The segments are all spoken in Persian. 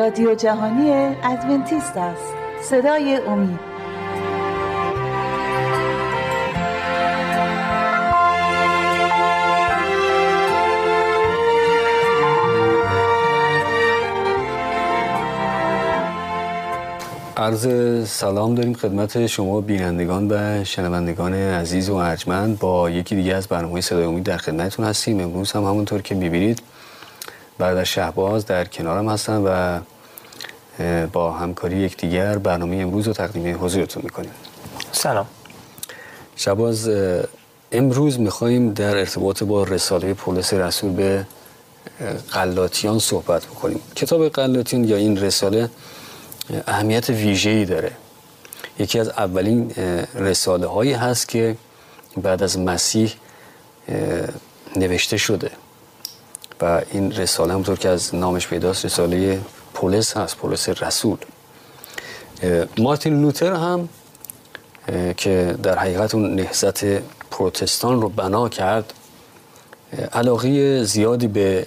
رادیو جهانی ادونتیست است. صدای امید. عرض سلام داریم خدمت شما بینندگان و شنوندگان عزیز و ارجمند. با یکی دیگه از برنامه صدای امید در خدمتتون هستیم. امروز هم همونطور که می‌بینید برادر شهباز در کنارم هستن و با همکاری یکدیگر برنامه امروز رو تقدیم حضورتون می‌کنیم. سلام. شهباز امروز میخواییم در ارتباط با رساله پولس رسول به قلاتیان صحبت بکنیم. کتاب قلاتیان یا این رساله اهمیت ویژه‌ای داره. یکی از اولین رساله هایی هست که بعد از مسیح نوشته شده. و این رساله همونطور که از نامش پیداست رساله پولس هست پولس رسول. مارتین لوتر هم که در حقیقت اون نهزت پروتستان رو بنا کرد علاقه زیادی به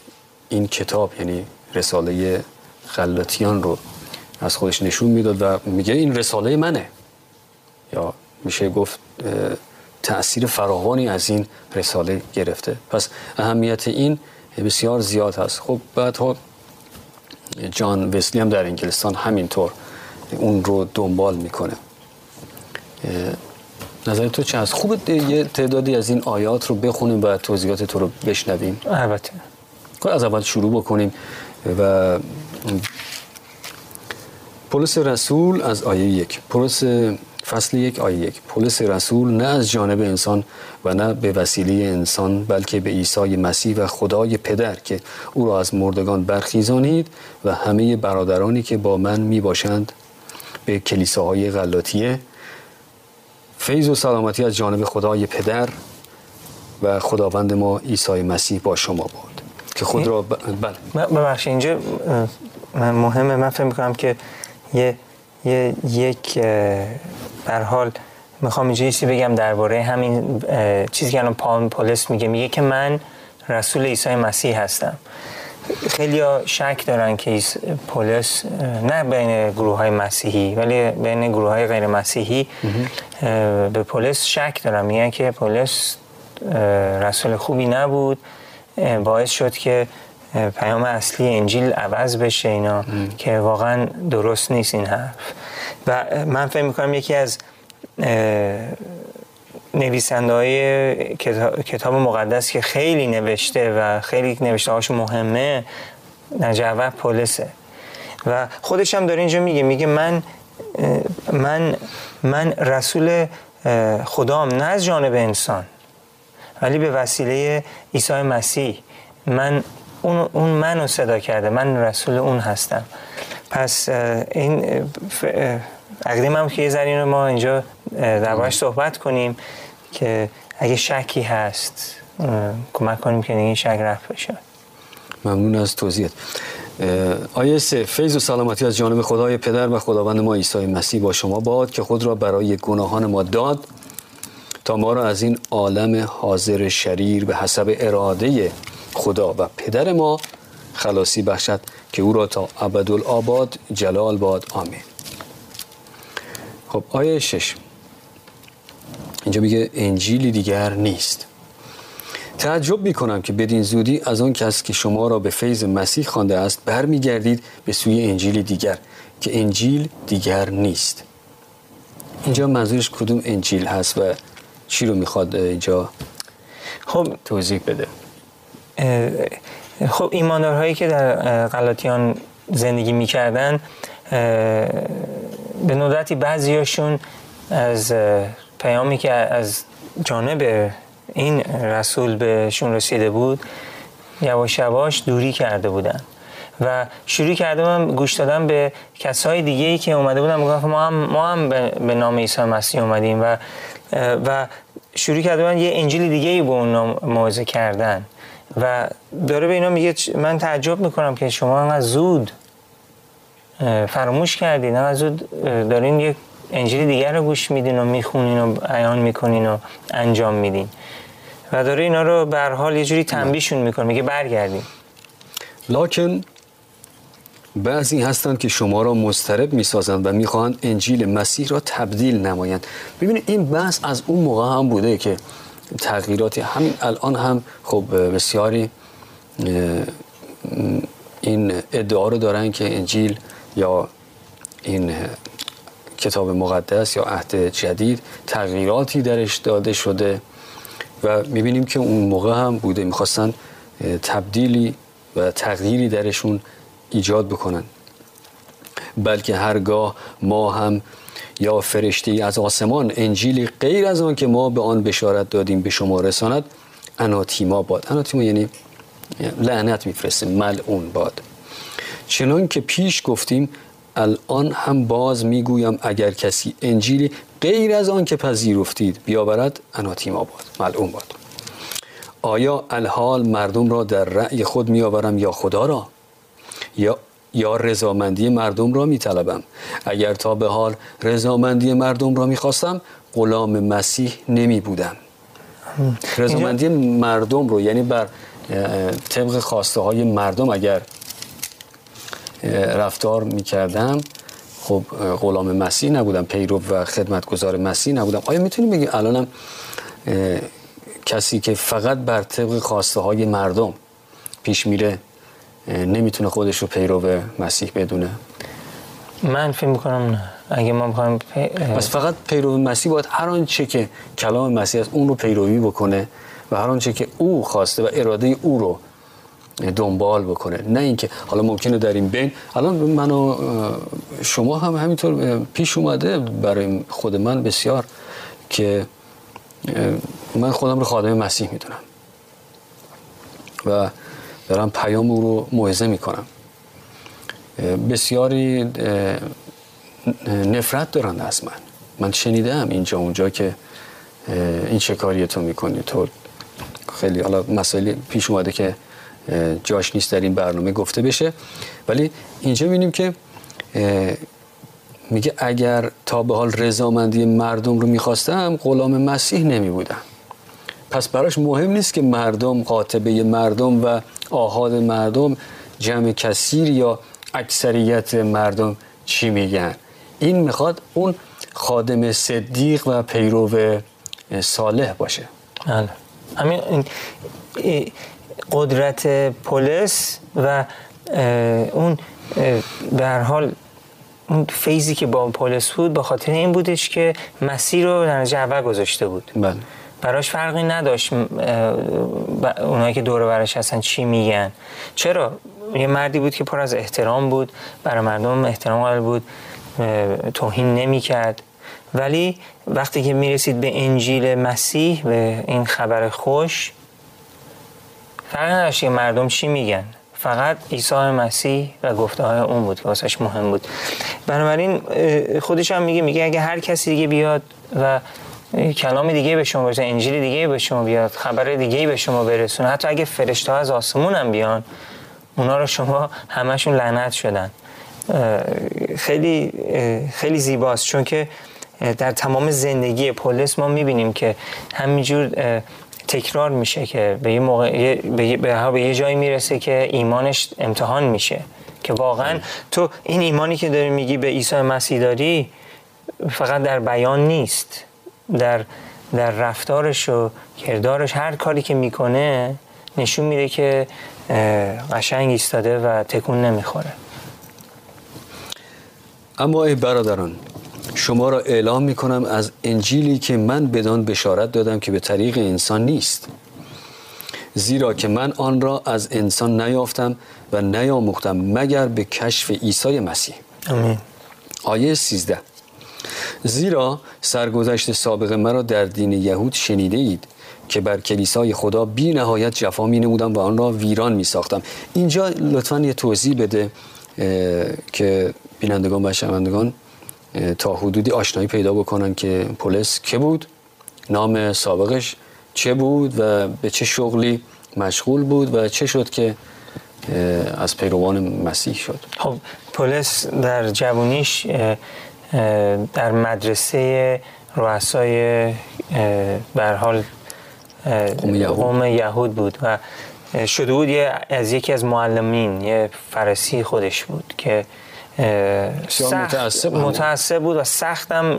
این کتاب یعنی رساله غلطیان رو از خودش نشون می‌داد و میگه این رساله منه. یا میشه گفت تأثیر فراوانی از این رساله گرفته. پس اهمیت این بسیار زیاد هست. خب بعدها جان وسلی هم در انگلستان همینطور اون رو دنبال می‌کنه. نظر تو چه هست خوب یه تعدادی از این آیات رو بخونیم و توضیحات تو رو بشنویم. البته. خب، از اول شروع بکنیم و پولس رسول از آیه یک. پولس فصل یک آیه یک. پولس رسول نه از جانب انسان و نه به وسیله انسان بلکه به عیسی مسیح و خدای پدر که او را از مردگان برخیزانید و همه برادرانی که با من می باشند به کلیساهای غلاطیه. فیض و سلامتی از جانب خدای پدر و خداوند ما عیسی مسیح با شما باد. که خود را بله. ببخشید اینجا مهمه. من فکر می‌کنم که یه, یه یک بر حال می‌خوام اینجا چیزی بگم درباره همین چیزی که الان پال پولس میگه. میگه که من رسول عیسی مسیح هستم. خیلی شک دارن که پولس نه بین گروه های مسیحی ولی بین گروه های غیر مسیحی به پولس شک دارن. میگن که پولس رسول خوبی نبود. باعث شد که پیام اصلی انجیل عوض بشه اینا که واقعا درست نیست این حرف. و من فکر می‌کنم یکی از نویسنده های کتاب مقدس که خیلی نوشته و خیلی نوشته هاش مهمه نجوه پولسه. و خودش هم داره اینجا میگه میگه من من من رسول خدام نه از جانب انسان ولی به وسیله عیسی مسیح. من اون, اون منو صدا کرده من رسول اون هستم. پس این اقدیم هم که یه ذرین رو ما اینجا دربارش صحبت کنیم که اگه شکی هست کمک کنیم که این شک رفت بشه. ممنون از توضیحت. آیه سه فیض و سلامتی از جانب خدای پدر و خداوند ما عیسی مسیح با شما باد که خود را برای گناهان ما داد تا ما را از این عالم حاضر شریر به حسب اراده خدا و پدر ما خلاصی بخشد که او را تا ابدالآباد جلال باد. آمین. خب آیه شش. اینجا میگه انجیلی دیگر نیست. تعجب می‌کنم که بدین زودی از آن کس که شما را به فیض مسیح خوانده است برمیگردید به سوی انجیل دیگر که انجیل دیگر نیست. اینجا منظورش کدوم انجیل هست و چی رو می‌خواد اینجا خب توضیح بده؟ خب ایماندارهایی که در غلاطیان زندگی می‌کردن به ندرتی بعضیاشون از پیامی که از جانب این رسول بهشون رسیده بود یواش یواش دوری کرده بودن. و شروع کرده بودم گوش دادن به کسای دیگه ای که اومده بودن می‌گفتن ما هم ما هم به نام عیسی مسیح اومدیم و و شروع کرده بودن یه انجیل دیگه ای به اون موعظه کردن. و داره به اینا میگه من تعجب می‌کنم که شما انقدر زود فراموش کردین انقدر زود دارین یه انجیل دیگر رو گوش میدین و می‌خونین و بیان می‌کنین و انجام میدین. و داره اینا رو به حال یه جوری تنبیشون می‌کنه میگه برگردین. لکن بعضی هستند که شما را مضطرب می‌سازند و می‌خواهند انجیل مسیح را تبدیل نمایند. ببینید این بحث از اون موقع هم بوده که تغییراتی. همین الان هم خب بسیاری این ادعا رو دارن که انجیل یا این کتاب مقدس یا عهد جدید تغییراتی درش داده شده و می‌بینیم که اون موقع هم بوده. می‌خواستن تبدیلی و تغییری درشون ایجاد بکنن. بلکه هرگاه ما هم یا فرشته از آسمان انجیلی غیر از آن که ما به آن بشارت دادیم به شما رساند اناتیما باد. اناتیما یعنی لعنت میفرسته ملعون باد. چنان که پیش گفتیم الان هم باز می‌گویم اگر کسی انجیلی غیر از آن که پذیرفتید بیاورد اناتیما باد ملعون باد. آیا الحال مردم را در رأی خود میآورم یا خدا را؟ یا یا رضامندی مردم را میطلبم. اگر تا به حال رضامندی مردم را می‌خواستم غلام مسیح نمی بودم رضامندی مردم رو یعنی بر طبق خواسته های مردم اگر رفتار می‌کردم خب غلام مسیح نبودم پیرو و خدمتگزار مسیح نبودم. آیا می‌تونیم بگیم الانم کسی که فقط بر طبق خواسته های مردم پیش میره؟ نمی‌تونه خودش رو پیرو مسیح بدونه. من فکر می‌کنم نه. اگه ما بخوایم پی... پس فقط پیرو مسیح باید هر آنچه که کلام مسیح است اون رو پیروی بکنه و هر آنچه که او خواسته و اراده او رو دنبال بکنه. نه اینکه حالا ممکنه در این بین الان من و شما هم همینطور پیش اومده برای خود من بسیار که من خودم رو خادم مسیح می‌دونم. و دارم پیام او رو موعظه می‌کنم. بسیاری نفرت دارن از من. من شنیدم اینجا اونجا که این چه کاری تو می‌کنی. تو خیلی حالا مسائلی پیش اومده که جاش نیست در این برنامه گفته بشه. ولی اینجا ببینیم که میگه اگر تا به حال رضامندی مردم رو می‌خواستم غلام مسیح نمی بودم پس براش مهم نیست که مردم قاطبه مردم و آهاد مردم جمع کثیر یا اکثریت مردم چی میگن؟ این می‌خواد اون خادم صدیق و پیرو صالح باشه. بله. همین قدرت پلیس و اون به حال اون فیزی که با پلیس بود به خاطر این بودش که مسیر رو در اول گذاشته بود. بله. براش فرقی نداشت اونایی که دور برش هستن چی میگن. چرا؟ یه مردی بود که پر از احترام بود برای مردم احترام قائل بود توهین نمی‌کرد. ولی وقتی که می‌رسید به انجیل مسیح به این خبر خوش فرق نداشت که مردم چی میگن. فقط عیسی مسیح و گفته های اون بود که واسش مهم بود. بنابراین خودش هم میگه میگه اگه هر کسی دیگه بیاد و کلام دیگه به شما برسونه انجیل دیگه به شما بیاد خبر دیگه به شما برسونه. حتی اگه فرشته از آسمون هم بیان اونا رو شما همشون لعنت شدن. خیلی خیلی زیباست. چون که در تمام زندگی پولس ما می‌بینیم که همینجور تکرار میشه که به یه موقع به, به یه جایی می‌رسه که ایمانش امتحان میشه. که واقعا تو این ایمانی که داری میگی به عیسی مسیح داری فقط در بیان نیست. در در رفتارش و کردارش هر کاری که می‌کنه نشون میده که قشنگ ایستاده و تکون نمی‌خوره. اما ای برادران شما را اعلام می کنم از انجیلی که من بدان بشارت دادم که به طریق انسان نیست. زیرا که من آن را از انسان نیافتم و نیاموختم مگر به کشف عیسی مسیح. آمین. آیه 13 زیرا سرگذشت سابق مرا در دین یهود شنیده اید که بر کلیسای خدا بی نهایت جفا می نمودم و آن را ویران می ساختم اینجا لطفا یه توضیح بده که بینندگان و شنوندگان تا حدودی آشنایی پیدا بکنن که پلیس که بود نام سابقش چه بود و به چه شغلی مشغول بود و چه شد که از پیروان مسیح شد. خب پلیس در جوانیش در مدرسه رؤسای بر حال قوم یهود. بود و شده بود از یکی از معلمین یه فرسی خودش بود که متعصب, متعصب بود و سختم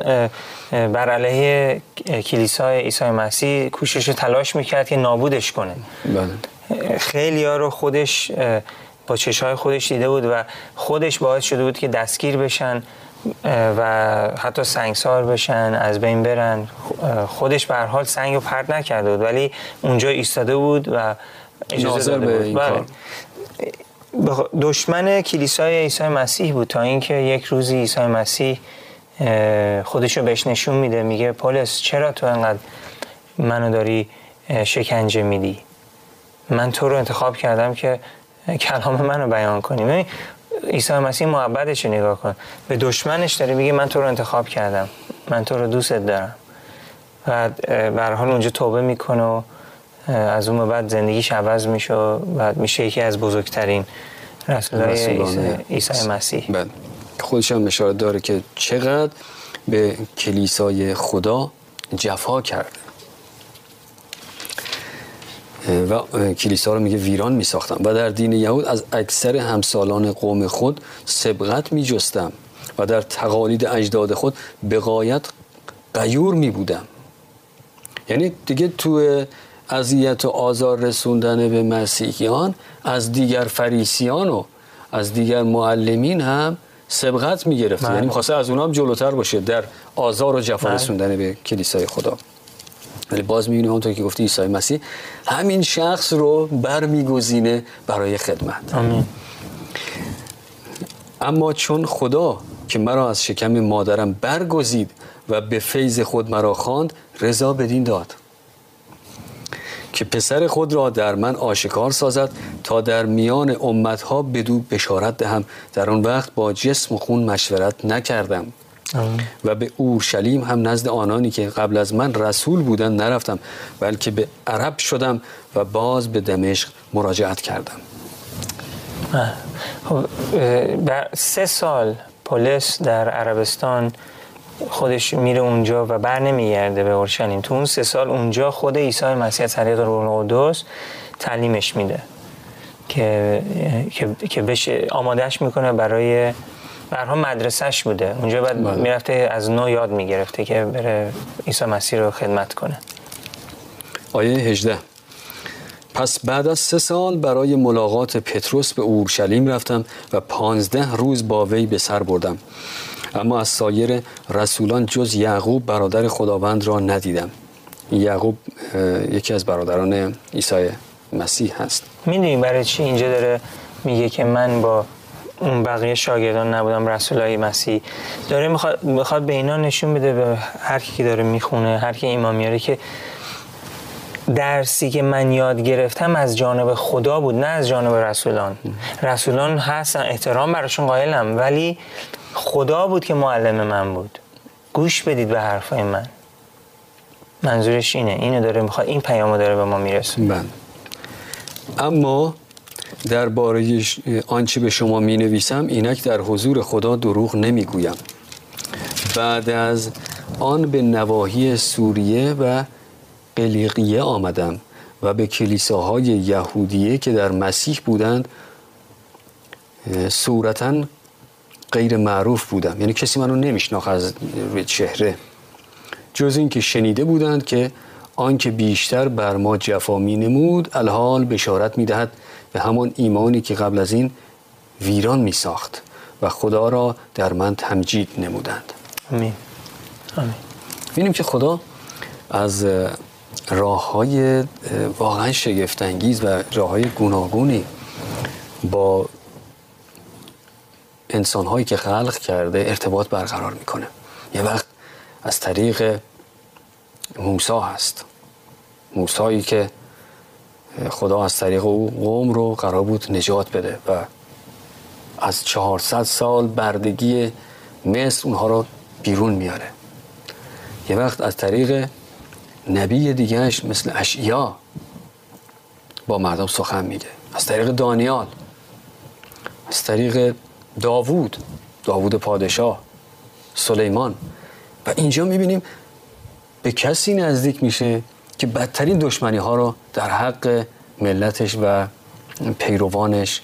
بر علیه کلیسای عیسی مسیح کوشش تلاش می‌کرد که نابودش کنه. بله. خیلی ها رو خودش با چشهای خودش دیده بود و خودش باعث شده بود که دستگیر بشن. و حتی سنگسار بشن از بین برن. خودش به حال سنگ رو پرد نکرده بود ولی اونجا ایستاده بود و اجازه داده بود. بله. دشمن کلیسای عیسی مسیح بود تا اینکه یک روزی عیسی مسیح خودشو بهش نشون میده میگه پولس چرا تو انقدر منو داری شکنجه میدی؟ من تو رو انتخاب کردم که کلام منو بیان کنی. عیسی مسیح محبتش نگاه کن. به دشمنش داره میگه من تو رو انتخاب کردم. من تو رو دوست دارم. و به حال اونجا توبه می‌کنه و از اون بعد زندگیش عوض میشه و میشه یکی از بزرگترین رسولای عیسی مسیح. بله. خودش هم اشاره داره که چقدر به کلیسای خدا جفا کرده. و کلیسا رو میگه ویران میساختم. و در دین یهود از اکثر همسالان قوم خود سبقت میجستم و در تقالید اجداد خود به غایت قیور می بودم یعنی دیگه تو اذیت و آزار رسوندن به مسیحیان از دیگر فریسیان و از دیگر معلمین هم سبقت می گرفت یعنی خواسته از اونها هم جلوتر باشه در آزار و جفا بله. رسوندن به کلیسای خدا. ولی باز می‌بینیم همونطور که گفتی عیسی مسیح همین شخص رو برمیگزینه برای خدمت. آمین. اما چون خدا که مرا از شکم مادرم برگزید و به فیض خود مرا خواند رضا بدین داد که پسر خود را در من آشکار سازد تا در میان امتها بدو بشارت دهم. در آن وقت با جسم و خون مشورت نکردم. و به اورشلیم هم نزد آنانی که قبل از من رسول بودن نرفتم بلکه به عرب شدم و باز به دمشق مراجعت کردم. خب سه سال پلیس در عربستان خودش میره اونجا و بر نمیگرده به اورشلیم. تو اون سه سال اونجا خود عیسی مسیح طریق روح القدس تعلیمش میده که که بشه آمادهش می‌کنه برای برها مدرسهش بوده. اونجا بعد بله. می‌رفته از نو یاد می‌گرفته که بره عیسی مسیح رو خدمت کنه. آیه 18 پس بعد از سه سال برای ملاقات پتروس به اورشلیم رفتم و پانزده روز با وی به سر بردم. اما از سایر رسولان جز یعقوب برادر خداوند را ندیدم. یعقوب یکی از برادران عیسی مسیح هست. می‌دونی برای چی اینجا داره میگه که من با اون بقیه شاگردان نبودم رسولای مسیح. داره می‌خواد, می‌خواد به اینا نشون بده به هر کی که داره می‌خونه هر کی ایمان میاره که درسی که من یاد گرفتم از جانب خدا بود نه از جانب رسولان. رسولان هستن احترام براشون قائلم ولی خدا بود که معلم من بود. گوش بدید به حرفای من. منظورش اینه. اینو داره می‌خواد این پیامو داره به ما می‌رسه بله. اما درباره آنچه به شما می نویسم اینک در حضور خدا دروغ نمی گویم بعد از آن به نواحی سوریه و قلیقیه آمدم و به کلیساهای یهودیه که در مسیح بودند صورتا غیر معروف بودم. یعنی کسی منو نمیشناخت از چهره. جز اینکه شنیده بودند که آنکه بیشتر بر ما جفا می نمود الحال بشارت می دهد به همان ایمانی که قبل از این ویران می ساخت و خدا را در من تمجید نمودند. آمین. آمین. بینیم که خدا از راه های واقعا شگفتانگیز و راه های گوناگونی با انسان هایی که خلق کرده ارتباط برقرار می‌کنه. یه وقت از طریق موسا هست. موسایی که خدا از طریق او قوم رو قرار بود نجات بده و از 400 سال بردگی مصر اونها رو بیرون میاره. یه وقت از طریق نبی دیگهش مثل اشعیا با مردم سخن میگه. از طریق دانیال از طریق داوود داوود پادشاه سلیمان. و اینجا می‌بینیم به کسی نزدیک میشه که بدترین دشمنی ها رو در حق ملتش و پیروانش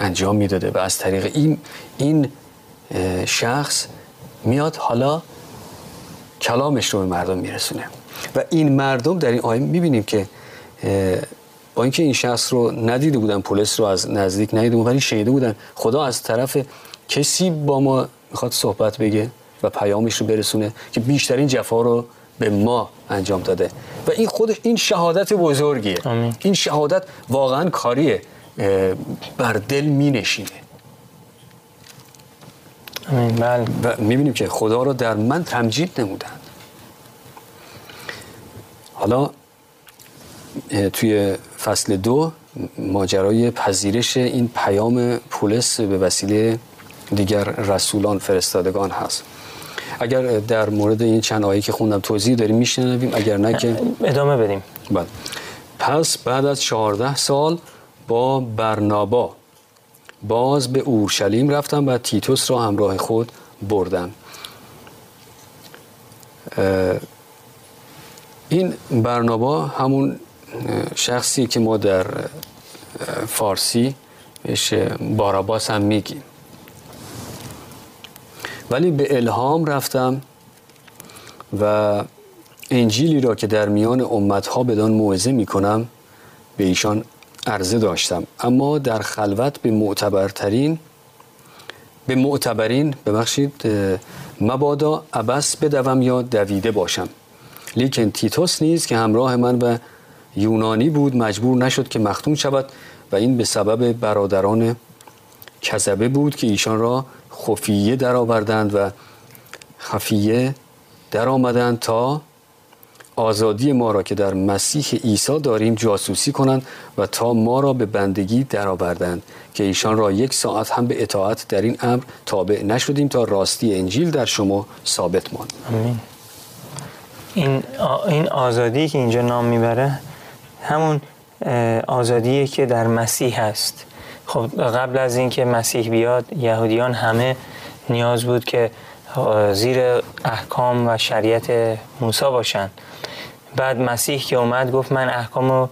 انجام می‌داده و از طریق این این شخص میاد حالا کلامش رو به مردم میرسونه. و این مردم در این آیه می‌بینیم که با اینکه این شخص رو ندیده بودن پلیس رو از نزدیک ندیده بودن ولی شنیده بودن خدا از طرف کسی با ما می‌خواد صحبت بگه و پیامش رو برسونه که بیشترین جفا رو به ما انجام داده. و این خودش این شهادت بزرگیه. این شهادت واقعا کاریه. بر دل می نشینه بله. و می‌بینیم که خدا رو در من تمجید نمودن. حالا توی فصل دو ماجرای پذیرش این پیام پولس به وسیله دیگر رسولان فرستادگان هست. اگر در مورد این چند آیه که خوندم توضیح داریم میشنویم. اگر نه که ادامه بدیم. بله. پس بعد از 14 سال با برنابا باز به اورشلیم رفتم و تیتوس را همراه خود بردم. این برنابا همون شخصی که ما در فارسی بهش باراباس هم میگیم. ولی به الهام رفتم و انجیلی را که در میان امتها بدان موعظه می‌کنم به ایشان عرضه داشتم. اما در خلوت به معتبرترین به معتبرین ببخشید مبادا عبس بدوم یا دویده باشم. لیکن تیتوس نیز که همراه من و یونانی بود مجبور نشد که مختون شود و این به سبب برادران کذبه بود که ایشان را خفیه درآوردند و خفیه درآمدند تا آزادی ما را که در مسیح عیسی داریم جاسوسی کنند و تا ما را به بندگی درآوردند که ایشان را یک ساعت هم به اطاعت در این امر تابع نشدیم تا راستی انجیل در شما ثابت ماند. آمین. این این آزادی که اینجا نام می‌بره همون آزادی که در مسیح هست. خب قبل از اینکه مسیح بیاد یهودیان همه نیاز بود که زیر احکام و شریعت موسی باشن. بعد مسیح که اومد گفت من احکام رو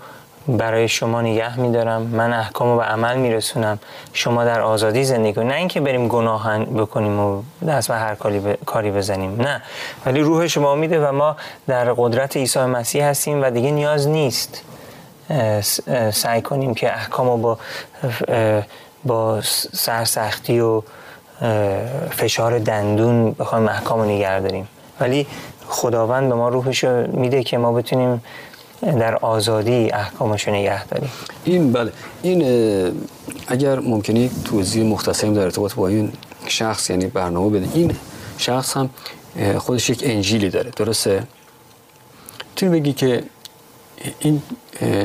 برای شما نگه میدارم من احکام رو به عمل میرسونم. شما در آزادی زندگی کنید. نه اینکه بریم گناه بکنیم و دست به هر کاری بزنیم. نه. ولی روح شما میده و ما در قدرت عیسی مسیح هستیم و دیگه نیاز نیست. سعی کنیم که احکام رو با با سرسختی و فشار دندون بخوایم احکام رو نگه داریم. ولی خداوند به ما روحش میده که ما بتونیم در آزادی احکامش نگه داریم. این بله. این اگر ممکنه توضیح مختصری در ارتباط با این شخص یعنی برنامه بده. این شخص هم خودش یک انجیلی داره. درسته؟ می‌تونی بگی که این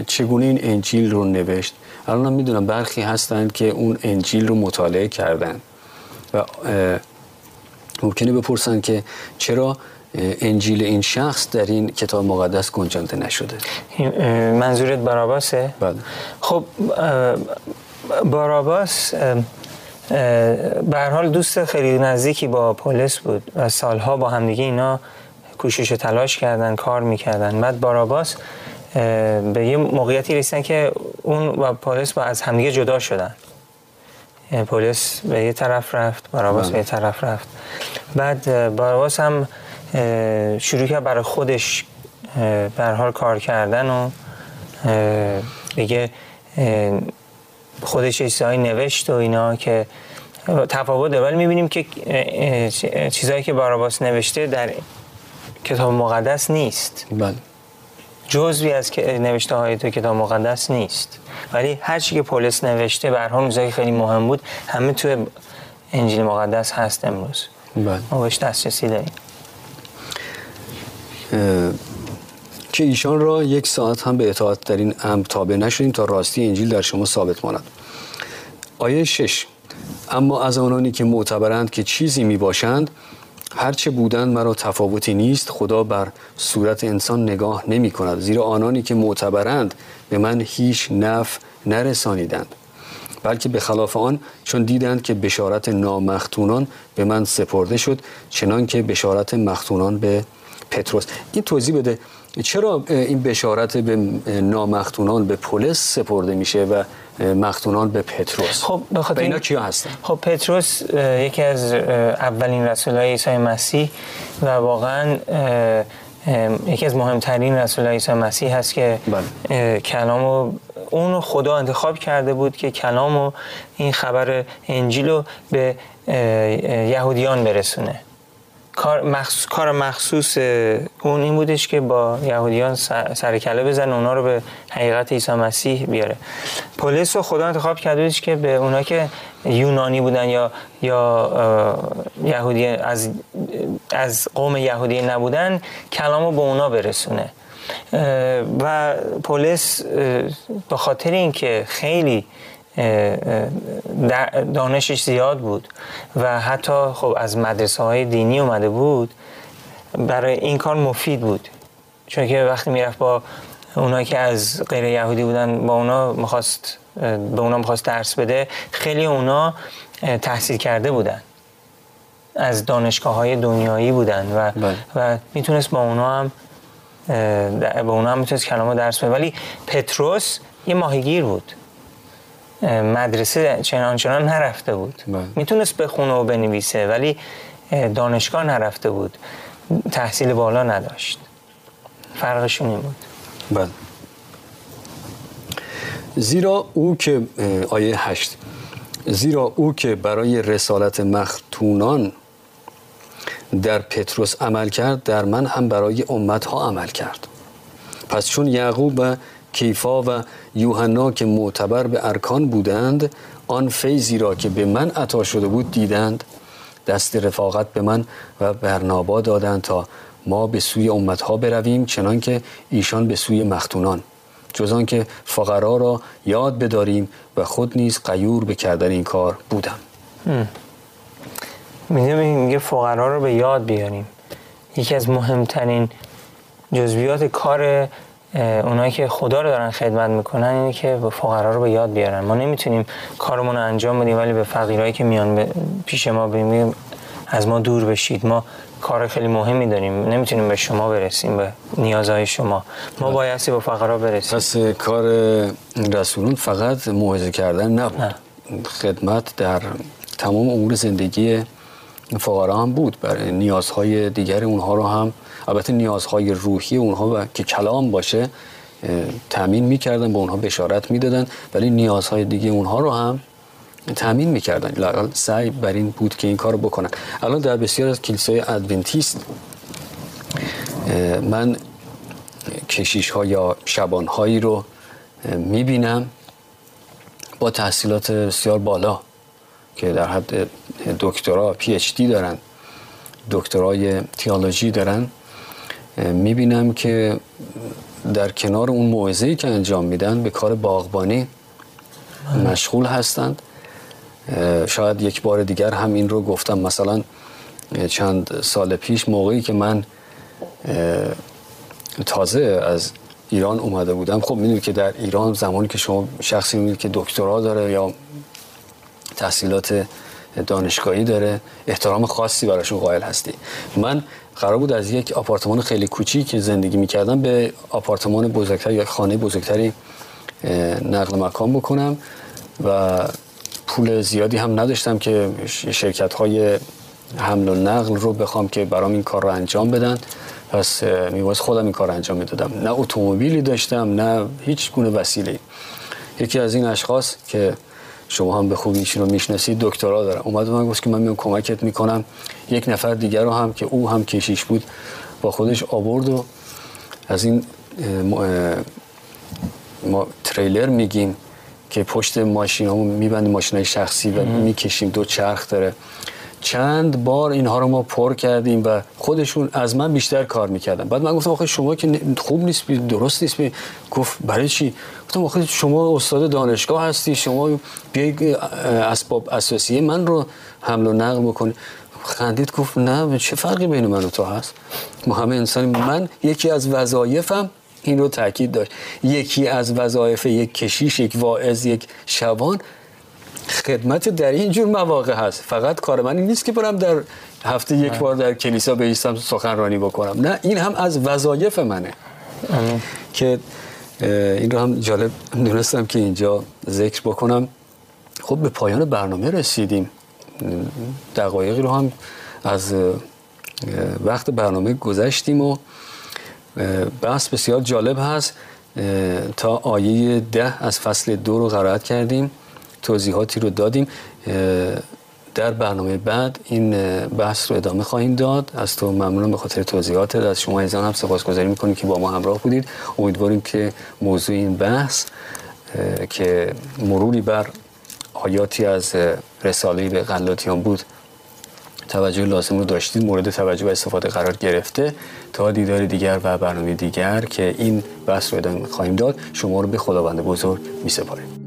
چگونه این انجیل رو نوشت؟ الان می‌دونم برخی هستند که اون انجیل رو مطالعه کردن. و ممکنه بپرسن که چرا انجیل این شخص در این کتاب مقدس گنجانده نشده؟ منظورت باراباسه؟ بله. خب باراباس به حال دوست خیلی نزدیکی با پولس بود و سالها با همدیگه اینا کوشش تلاش کردن کار می‌کردن. بعد باراباس به یه موقعیتی رسیدن که اون و پولس با از همدیگه جدا شدن. پولس به یه طرف رفت باراباس به یه طرف رفت. بعد باراباس هم شروع کرد برای خودش بر حال کار کردن و دیگه خودش چیزهایی نوشت و اینا که تفاوت داره. ولی می‌بینیم که چیزهایی که باراباس نوشته در کتاب مقدس نیست. بله. جزوی از نوشته های تو کتاب مقدس نیست. ولی هر چی که پولس نوشته به هر خیلی مهم بود همه توی انجیل مقدس هست امروز. بله. ما بهش دسترسی داریم. که ایشان را یک ساعت هم به اطاعت در این امر تابع نشدیم تا راستی انجیل در شما ثابت ماند. آیه شش. اما از آنانی که معتبرند که چیزی می باشند هرچه بودند مرا تفاوتی نیست خدا بر صورت انسان نگاه نمی کند. زیرا آنانی که معتبرند به من هیچ نف نرسانیدند بلکه به خلاف آن چون دیدند که بشارت نامختونان به من سپرده شد چنان که بشارت مختونان به پتروس. این توضیح بده چرا این بشارت به نامختونان به پولس سپرده میشه و مختونان به پتروس؟ خب به اینا کیا هستن؟ خب پتروس یکی از اولین رسولای عیسی مسیح و واقعا یکی از مهمترین رسول عیسی مسیح هست که بله. کلامو اون خدا انتخاب کرده بود که کلام و این خبر انجیل رو به یهودیان برسونه. کار مخصوص, کار مخصوص اون این بودش که با یهودیان سر کله بزن اونا رو به حقیقت عیسی مسیح بیاره. پولیس رو خدا انتخاب کرده بودش که به اونا که یونانی بودن یا یا یهودی از از قوم یهودی نبودن کلامو به اونا برسونه. و پلیس به خاطر اینکه خیلی دانشش زیاد بود و حتی خب از مدرسه های دینی اومده بود برای این کار مفید بود. چون که وقتی می‌رفت با اونایی که از غیر یهودی بودن با اونا می‌خواست به اونا می‌خواست درس بده خیلی اونا تحصیل کرده بودن. از دانشگاه های دنیایی بودن و, بله. و می‌تونست با اونا هم با اونا هم می‌تونست کلامو درس بده. ولی پتروس یه ماهیگیر بود. مدرسه چنان چنان نرفته بود. بله. می‌تونست بخونه و بنویسه ولی دانشگاه نرفته بود. تحصیل بالا نداشت. فرقشون این بود. بله. زیرا او که آیه هشت. زیرا او که برای رسالت مختونان در پتروس عمل کرد در من هم برای امت ها عمل کرد. پس چون یعقوب و کیفا و یوحنا که معتبر به ارکان بودند آن فیضی را که به من عطا شده بود دیدند. دست رفاقت به من و برنابا دادند تا ما به سوی امتها برویم چنان که ایشان به سوی مختونان. جز که فقرا را یاد بداریم و خود نیز قیور به کردن این کار بودم. میگه فقرا رو به یاد بیاریم. یکی از مهمترین جزویات کار اونایی که خدا رو دارن خدمت می‌کنن اینه که به فقرا رو به یاد بیارن. ما نمی‌تونیم کارمون رو انجام بدیم ولی به فقیرایی که میان پیش ما بیم از ما دور بشید. ما کار خیلی مهمی داریم. نمی‌تونیم به شما برسیم به نیازهای شما. ما بایستی به فقرا برسیم. پس کار رسولون فقط موعظه کردن نبود. خدمت در تمام امور زندگی فقرا هم بود. برای نیازهای دیگر اونها رو هم البته نیازهای روحی اونها و که کلام باشه تامین می‌کردن به اونها بشارت می‌دادن. ولی نیازهای دیگه اونها رو هم تامین می‌کردن. لاقل سعی بر این بود که این کار رو بکنن. الان در بسیار از کلیسای ادونتیست من کشیش ها یا شبان هایی رو می‌بینم. با تحصیلات بسیار بالا. که در حد دکترا پی اچ دی دارن دکترای تیالوجی دارن. می‌بینم که در کنار اون موعظه‌ای که انجام میدن به کار باغبانی مشغول هستند. شاید یک بار دیگر هم این رو گفتم. مثلا چند سال پیش موقعی که من تازه از ایران اومده بودم. خب می‌دونید که در ایران زمانی که شما شخصی می‌دونید که دکترا داره یا تحصیلات دانشگاهی داره. احترام خاصی براشون قائل هستی. من قرار بود از یک آپارتمان خیلی کوچیک که زندگی می‌کردم به آپارتمان بزرگتر یا خانه بزرگتری نقل مکان بکنم و پول زیادی هم نداشتم که شرکت های حمل و نقل رو بخوام که برام این کار رو انجام بدن. پس میواز خودم این کار رو انجام می‌دادم. نه اتومبیلی داشتم نه هیچ گونه وسیله یکی از این اشخاص که شما هم به خوبی ایشون رو می‌شناسید. دکترا دارم اومد من گفت که من میام کمکت می‌کنم. یک نفر دیگر رو هم که او هم کشیش بود با خودش آورد و از این ما تریلر میگیم که پشت ماشین همون میبندیم ماشین های شخصی و می‌کشیم. دو چرخ داره. چند بار اینها رو ما پر کردیم و خودشون از من بیشتر کار می‌کردن. بعد من گفتم آخه شما که خوب نیست درست نیست. گفت برای چی؟ گفتم آخه شما استاد دانشگاه هستی شما بیای اسباب اساسی من رو حمل و نقل بکنی. خندید گفت نه چه فرقی بین من و تو هست؟ ما همه انسان من یکی از وظایفم این رو تاکید داشت. یکی از وظایف یک کشیش یک واعظ یک شبان خدمت در این جور مواقع هست. فقط کار من این نیست که برم در هفته یک بار در کلیسا بیستم سخنرانی بکنم. نه این هم از وظایف منه. که این رو هم جالب دونستم که اینجا ذکر بکنم. خب به پایان برنامه رسیدیم. دقایقی رو هم از وقت برنامه گذشتیم و بحث بسیار جالب هست. تا آیه ده از فصل دو رو قرائت کردیم. توضیحاتی رو دادیم. در برنامه بعد این بحث رو ادامه خواهیم داد. از تو ممنونم به خاطر توضیحات از شما ایزان هم سپاسگزاری می‌کنیم که با ما همراه بودید. امیدواریم که موضوع این بحث که مروری بر آیاتی از رساله به غلاطیان بود توجه لازم رو داشتید مورد توجه و استفاده قرار گرفته. تا دیدار دیگر و برنامه دیگر که این بحث رو ادامه خواهیم داد شما رو به خداوند بزرگ می سپاریم